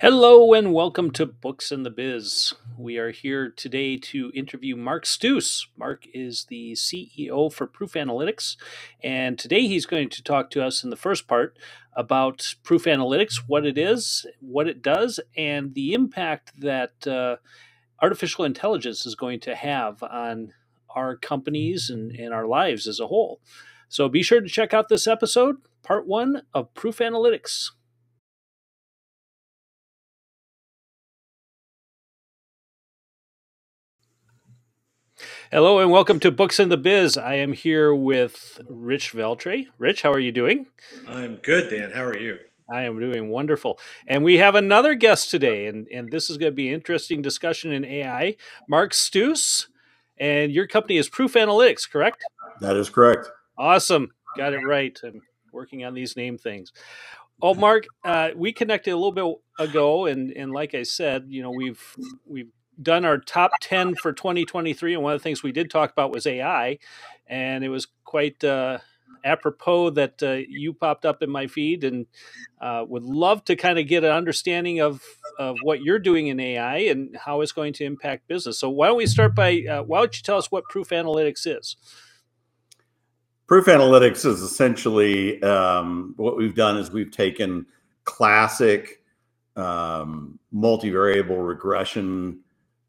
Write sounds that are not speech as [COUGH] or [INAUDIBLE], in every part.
Hello and welcome to Books in the Biz. We are here today to interview Mark Stouse. Mark is the CEO for Proof Analytics, and today he's going to talk to us in the first part about Proof Analytics, what it is, what it does, and the impact that uh, artificial intelligence is going to have on our companies and, and our lives as a whole. So be sure to check out this episode, part one of Proof Analytics. Hello and welcome to Books in the Biz. I am here with Rich Veltri. Rich, how are you doing? I'm good, Dan. How are you? I am doing wonderful. And we have another guest today, and, and this is going to be an interesting discussion in AI. Mark Stouse, and your company is Proof Analytics, correct? That is correct. Awesome. Got it right. I'm working on these name things. Oh, Mark, uh, we connected a little bit ago, and, and like I said, you know, we've we've done our top 10 for 2023 and one of the things we did talk about was ai and it was quite uh, apropos that uh, you popped up in my feed and uh, would love to kind of get an understanding of, of what you're doing in ai and how it's going to impact business. So why don't we start by uh, why don't you tell us what proof analytics is? Proof analytics is essentially um, what we've done is we've taken classic um, multivariable regression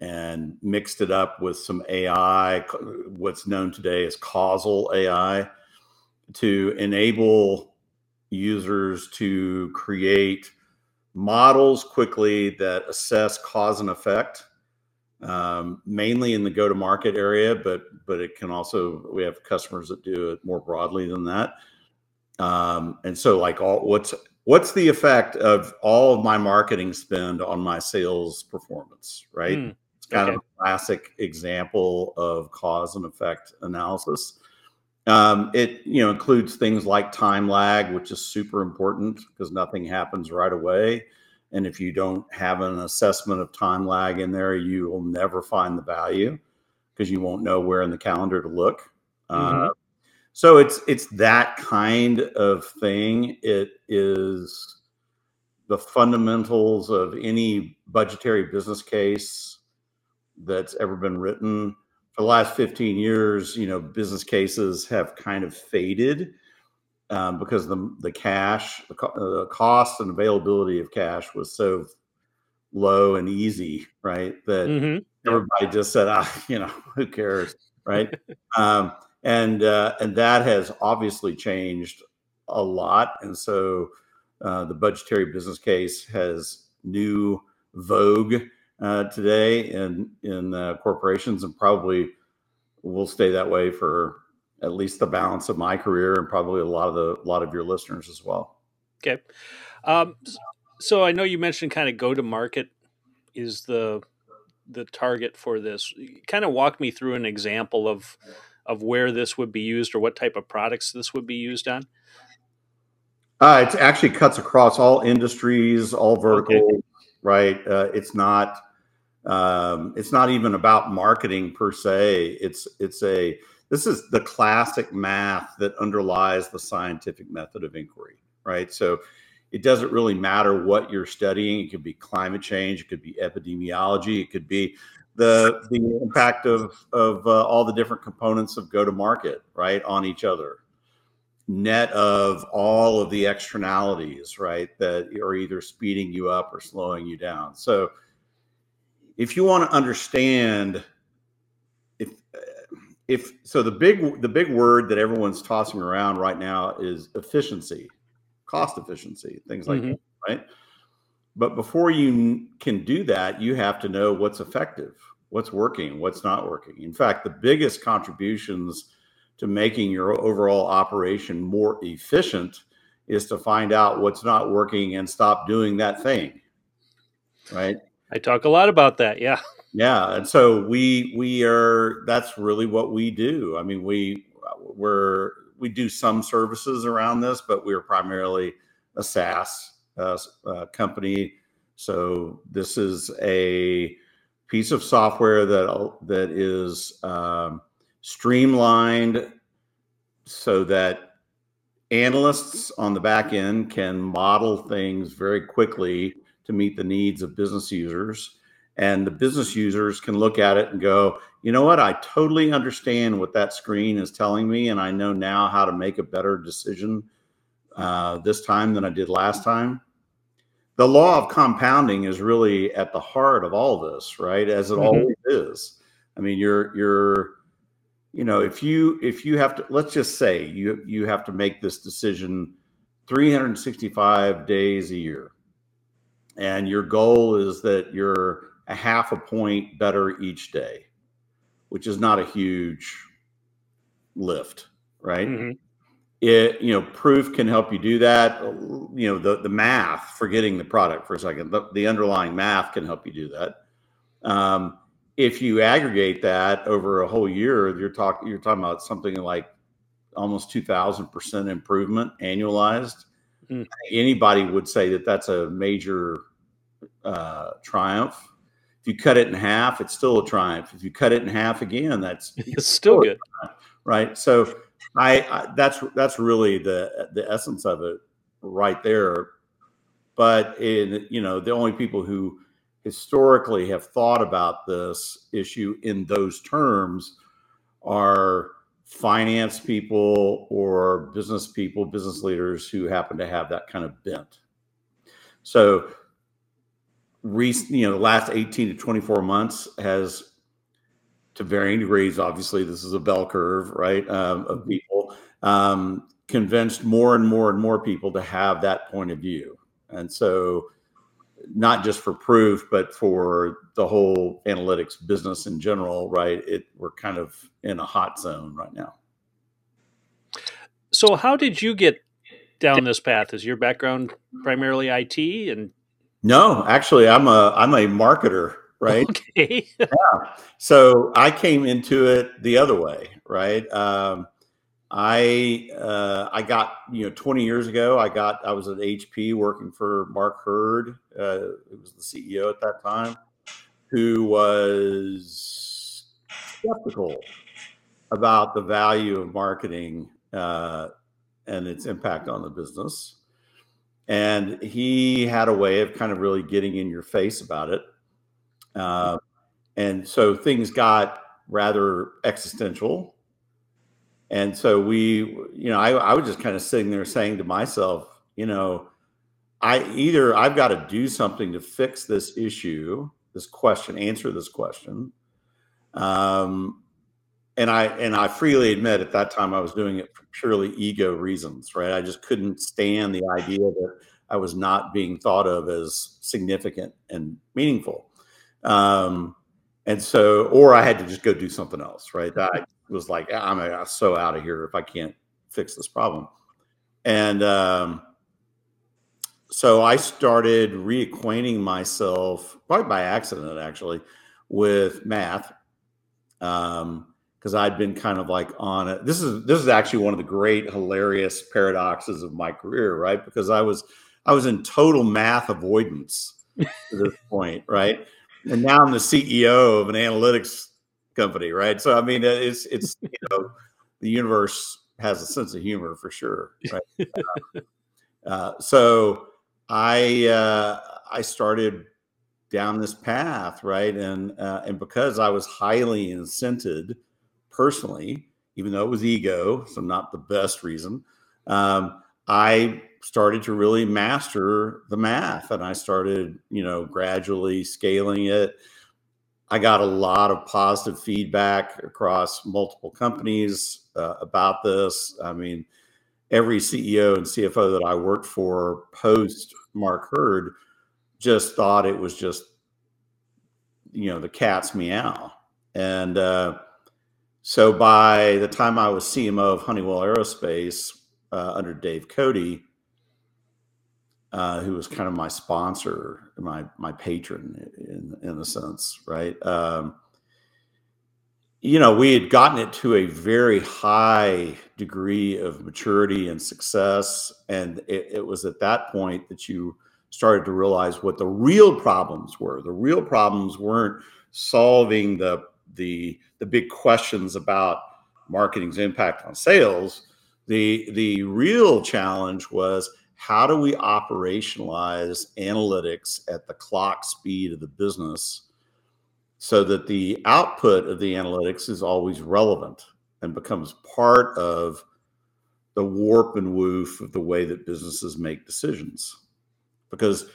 and mixed it up with some AI, what's known today as causal AI, to enable users to create models quickly that assess cause and effect, um, mainly in the go-to-market area, but but it can also we have customers that do it more broadly than that. Um, and so, like, all what's what's the effect of all of my marketing spend on my sales performance, right? Mm kind okay. of a classic example of cause and effect analysis. Um, it you know includes things like time lag, which is super important because nothing happens right away. And if you don't have an assessment of time lag in there, you will never find the value because you won't know where in the calendar to look. Mm-hmm. Uh, so it's it's that kind of thing. It is the fundamentals of any budgetary business case that's ever been written. For the last 15 years, you know, business cases have kind of faded um, because the the cash, the, co- the cost and availability of cash was so low and easy, right? That mm-hmm. everybody just said, ah, [LAUGHS] you know, who cares, right? [LAUGHS] um, and uh, and that has obviously changed a lot, and so uh, the budgetary business case has new vogue uh, today in in uh, corporations, and probably will stay that way for at least the balance of my career, and probably a lot of the a lot of your listeners as well. Okay, um, so I know you mentioned kind of go to market is the the target for this. Kind of walk me through an example of of where this would be used or what type of products this would be used on. Uh, it actually cuts across all industries, all verticals, okay. right? Uh, it's not um, it's not even about marketing per se. It's it's a this is the classic math that underlies the scientific method of inquiry, right? So it doesn't really matter what you're studying. It could be climate change, it could be epidemiology, it could be the the impact of of uh, all the different components of go to market, right, on each other. Net of all of the externalities, right, that are either speeding you up or slowing you down. So if you want to understand if if so the big the big word that everyone's tossing around right now is efficiency cost efficiency things like mm-hmm. that right? But before you can do that you have to know what's effective what's working what's not working. In fact the biggest contributions to making your overall operation more efficient is to find out what's not working and stop doing that thing right I talk a lot about that. Yeah. Yeah, and so we we are. That's really what we do. I mean, we we're we do some services around this, but we're primarily a SaaS uh, uh, company. So this is a piece of software that that is um, streamlined so that analysts on the back end can model things very quickly to meet the needs of business users. And the business users can look at it and go, you know what? I totally understand what that screen is telling me. And I know now how to make a better decision uh, this time than I did last time. The law of compounding is really at the heart of all this, right? As it mm-hmm. always is. I mean, you're, you're, you know, if you, if you have to, let's just say you, you have to make this decision 365 days a year and your goal is that you're a half a point better each day, which is not a huge lift, right? Mm-hmm. It, you know, proof can help you do that. You know, the, the math, forgetting the product for a second, the, the underlying math can help you do that. Um, if you aggregate that over a whole year, you're talking you're talking about something like almost two thousand percent improvement annualized. Mm. Anybody would say that that's a major uh, triumph. If you cut it in half, it's still a triumph. If you cut it in half again, that's [LAUGHS] it's still good, right? So I, I, that's that's really the the essence of it right there. But in you know the only people who historically have thought about this issue in those terms are finance people or business people, business leaders who happen to have that kind of bent. So recent, you know, the last 18 to 24 months has, to varying degrees, obviously, this is a bell curve, right, um, of mm-hmm. people, um, convinced more and more and more people to have that point of view. And so, not just for proof, but for the whole analytics business in general, right? It we're kind of in a hot zone right now. So, how did you get down this path? Is your background primarily IT, and no, actually, I'm a I'm a marketer, right? Okay. [LAUGHS] yeah. So I came into it the other way, right? Um, I uh, I got you know 20 years ago. I got I was at HP working for Mark Hurd, uh, who was the CEO at that time, who was skeptical about the value of marketing uh, and its impact on the business and he had a way of kind of really getting in your face about it. Uh, and so things got rather existential. And so we, you know, I, I was just kind of sitting there saying to myself, you know, I either I've got to do something to fix this issue, this question, answer this question. Um, and I and I freely admit at that time I was doing it for purely ego reasons, right? I just couldn't stand the idea that I was not being thought of as significant and meaningful. Um, and so, or I had to just go do something else, right? I was like, I'm so out of here if I can't fix this problem. And um, so I started reacquainting myself, probably by accident, actually, with math. Um, because I'd been kind of like on it. This is this is actually one of the great hilarious paradoxes of my career, right? Because I was I was in total math avoidance to this [LAUGHS] point, right? And now I'm the CEO of an analytics company, right? So I mean, it's it's you know, the universe has a sense of humor for sure, right? uh, so I uh, I started down this path, right? And uh, and because I was highly incented personally, even though it was ego, so not the best reason, um, I started to really master the math and I started, you know, gradually scaling it. I got a lot of positive feedback across multiple companies uh, about this. I mean, every CEO and CFO that I worked for post Mark Hurd just thought it was just, you know, the cat's meow. And uh, so by the time I was CMO of Honeywell Aerospace uh, under Dave Cote, uh, who was kind of my sponsor, my my patron in in a sense, right? Um, you know, we had gotten it to a very high degree of maturity and success, and it, it was at that point that you started to realize what the real problems were. The real problems weren't solving the the the big questions about marketing's impact on sales. The the real challenge was how do we operationalize analytics at the clock speed of the business so that the output of the analytics is always relevant and becomes part of the warp and woof of the way that businesses make decisions. Because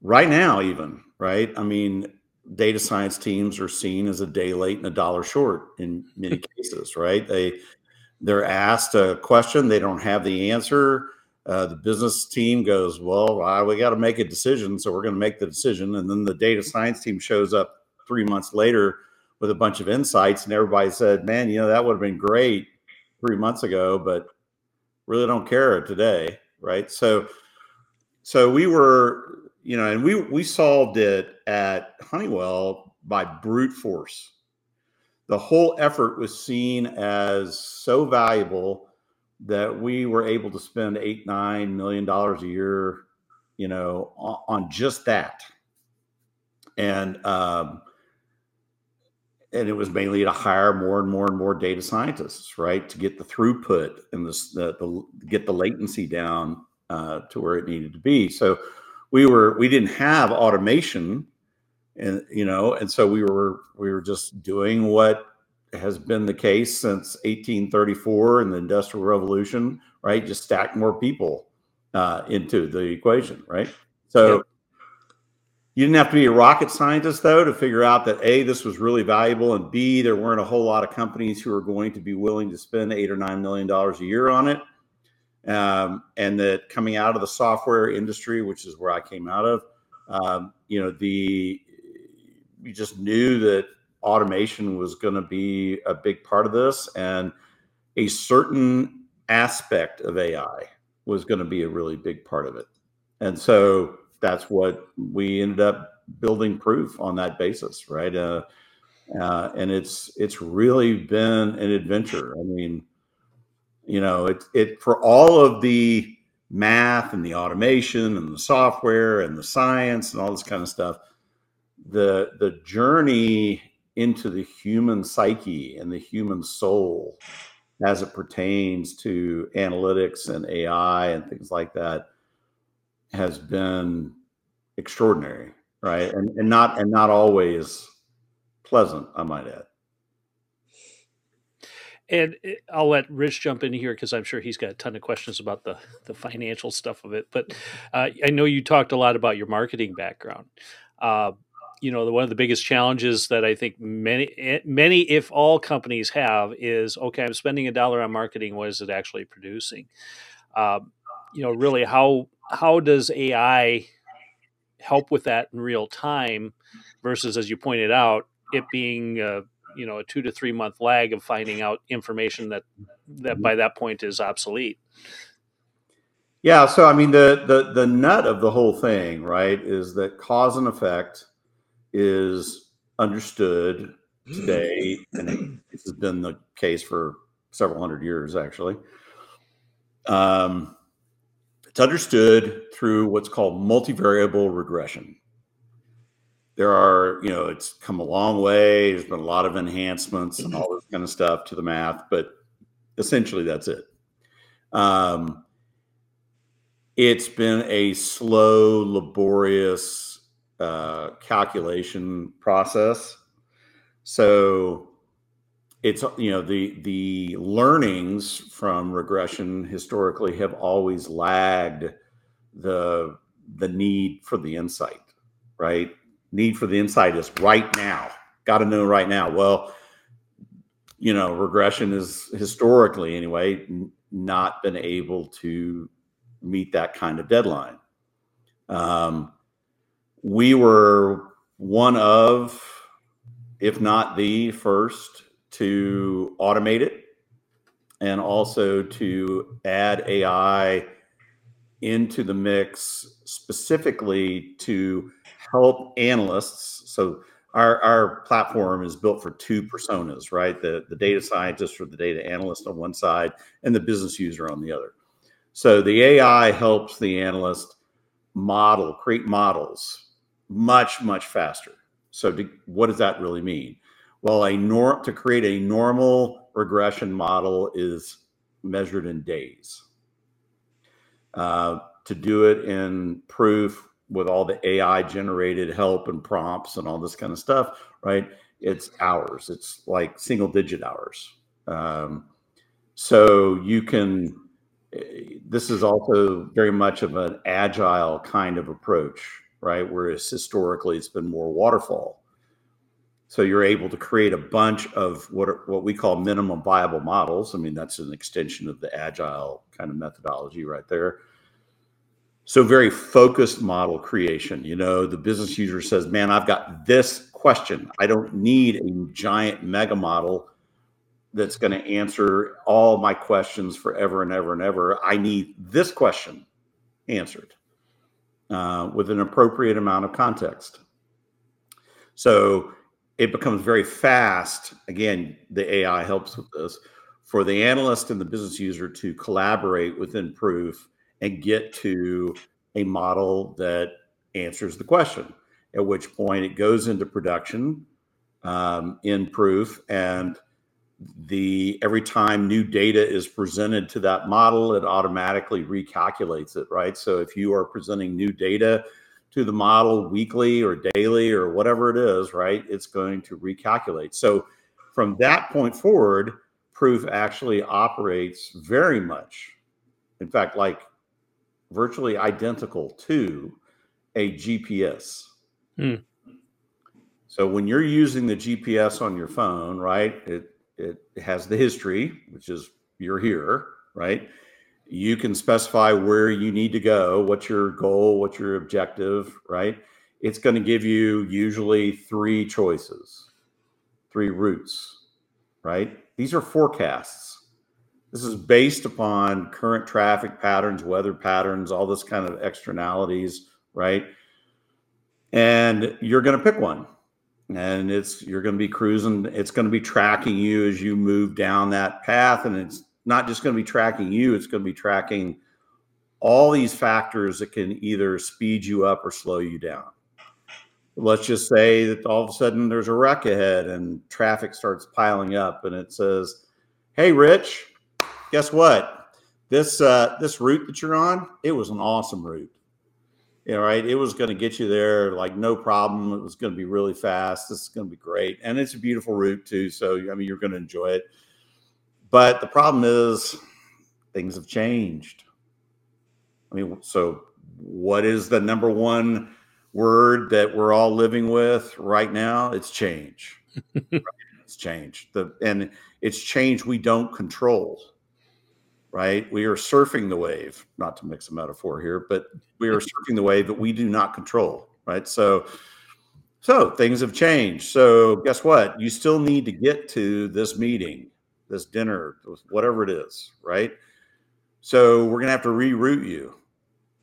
right now, even, right? I mean, data science teams are seen as a day late and a dollar short in many [LAUGHS] cases, right? They they're asked a question, they don't have the answer. Uh, the business team goes, "Well, uh, we got to make a decision, so we're going to make the decision." And then the data science team shows up three months later with a bunch of insights, and everybody said, "Man, you know that would have been great three months ago, but really don't care today, right?" So, so we were, you know, and we we solved it at Honeywell by brute force. The whole effort was seen as so valuable that we were able to spend eight nine million dollars a year, you know, on, on just that, and um, and it was mainly to hire more and more and more data scientists, right, to get the throughput and the, the, the get the latency down uh, to where it needed to be. So we were we didn't have automation, and you know, and so we were we were just doing what has been the case since 1834 and the Industrial Revolution, right? Just stack more people uh, into the equation, right? So. Yep you didn't have to be a rocket scientist, though, to figure out that A, this was really valuable, and B, there weren't a whole lot of companies who were going to be willing to spend eight or nine million dollars a year on it. Um, and that coming out of the software industry, which is where I came out of, um, you know, the you just knew that automation was going to be a big part of this, and a certain aspect of AI was going to be a really big part of it. And so that's what we ended up building proof on that basis, right? Uh, uh, and it's it's really been an adventure. I mean, you know, it it for all of the math and the automation and the software and the science and all this kind of stuff, the the journey into the human psyche and the human soul as it pertains to analytics and AI and things like that has been extraordinary, right? And and not and not always pleasant, I might add. And I'll let Rich jump in here because I'm sure he's got a ton of questions about the the financial stuff of it. But uh, I know you talked a lot about your marketing background. Uh, you know, the, one of the biggest challenges that I think many, eh, many, if all companies have is okay. I'm spending a dollar on marketing. What is it actually producing? Uh, you know, really, how how does AI help with that in real time versus, as you pointed out, it being uh, you know a two to three month lag of finding out information that that by that point is obsolete. Yeah, so I mean the the the nut of the whole thing, right, is that cause and effect is understood today, and this has been the case for several hundred years, actually. Um, it's understood through what's called multivariable regression. There are, you know, it's come a long way. There's been a lot of enhancements and all this kind of stuff to the math, but essentially that's it. Um, it's been a slow, laborious uh, calculation process. So it's you know the the learnings from regression historically have always lagged the the need for the insight right need for the insight is right now. Got to know right now. Well you know regression is historically anyway not been able to meet that kind of deadline. Um, we were one of if not the first to automate it and also to add AI into the mix specifically to help analysts. So our, our platform is built for two personas, right? The, the data scientist or the data analyst on one side and the business user on the other. So the AI helps the analyst model, create models much, much faster. So to, what does that really mean? Well, a norm to create a normal regression model is measured in days. Uh, to do it in proof with all the AI generated help and prompts and all this kind of stuff, right? It's hours. It's like single digit hours. Um, so you can. This is also very much of an agile kind of approach, right? Whereas historically it's been more waterfall. So you're able to create a bunch of what are, what we call minimum viable models. I mean, that's an extension of the agile kind of methodology right there. So very focused model creation. You know, the business user says, "Man, I've got this question. I don't need a giant mega model that's going to answer all my questions forever and ever and ever. I need this question answered uh, with an appropriate amount of context." So it becomes very fast. Again, the AI helps with this for the analyst and the business user to collaborate within proof and get to a model that answers the question at which point it goes into production um, in proof and the every time new data is presented to that model it automatically recalculates it right so if you are presenting new data to the model weekly or daily or whatever it is, right? It's going to recalculate. So from that point forward, proof actually operates very much, in fact, like virtually identical to a GPS. Hmm. So when you're using the GPS on your phone, right, it it has the history, which is you're here, right? you can specify where you need to go, what's your goal, what's your objective, right? It's going to give you usually three choices, three routes, right? These are forecasts. This is based upon current traffic patterns, weather patterns, all this kind of externalities, right? And you're going to pick one. And it's you're going to be cruising, it's going to be tracking you as you move down that path and it's not just going to be tracking you, it's going to be tracking all these factors that can either speed you up or slow you down. Let's just say that all of a sudden there's a wreck ahead and traffic starts piling up and it says, Hey, Rich, guess what? This uh, this route that you're on, it was an awesome route. You know, right? It was going to get you there like no problem. It was going to be really fast. This is going to be great, and it's a beautiful route too. So I mean, you're going to enjoy it. But the problem is things have changed. I mean, so what is the number one word that we're all living with right now? It's change. [LAUGHS] it's change. The and it's change we don't control. Right? We are surfing the wave, not to mix a metaphor here, but we are [LAUGHS] surfing the wave that we do not control. Right. So so things have changed. So guess what? You still need to get to this meeting this dinner, whatever it is, right? So we're going to have to reroute you.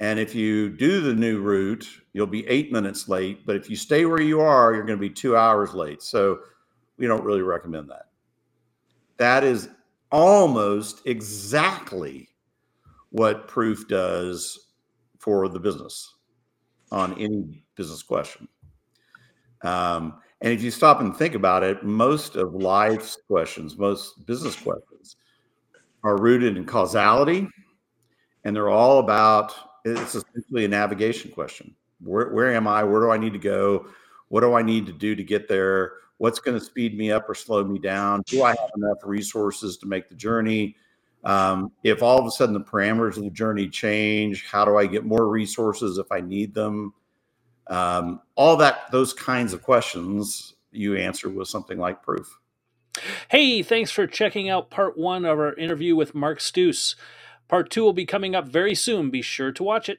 And if you do the new route, you'll be eight minutes late. But if you stay where you are, you're going to be two hours late. So we don't really recommend that. That is almost exactly what proof does for the business on any business question. Um, and if you stop and think about it, most of life's questions, most business questions, are rooted in causality, and they're all about it's essentially a navigation question. Where, where am I? Where do I need to go? What do I need to do to get there? What's going to speed me up or slow me down? Do I have enough resources to make the journey? Um, if all of a sudden the parameters of the journey change, how do I get more resources if I need them? Um, all that, those kinds of questions you answer with something like proof. Hey, thanks for checking out part one of our interview with Mark Stouse. Part two will be coming up very soon. Be sure to watch it.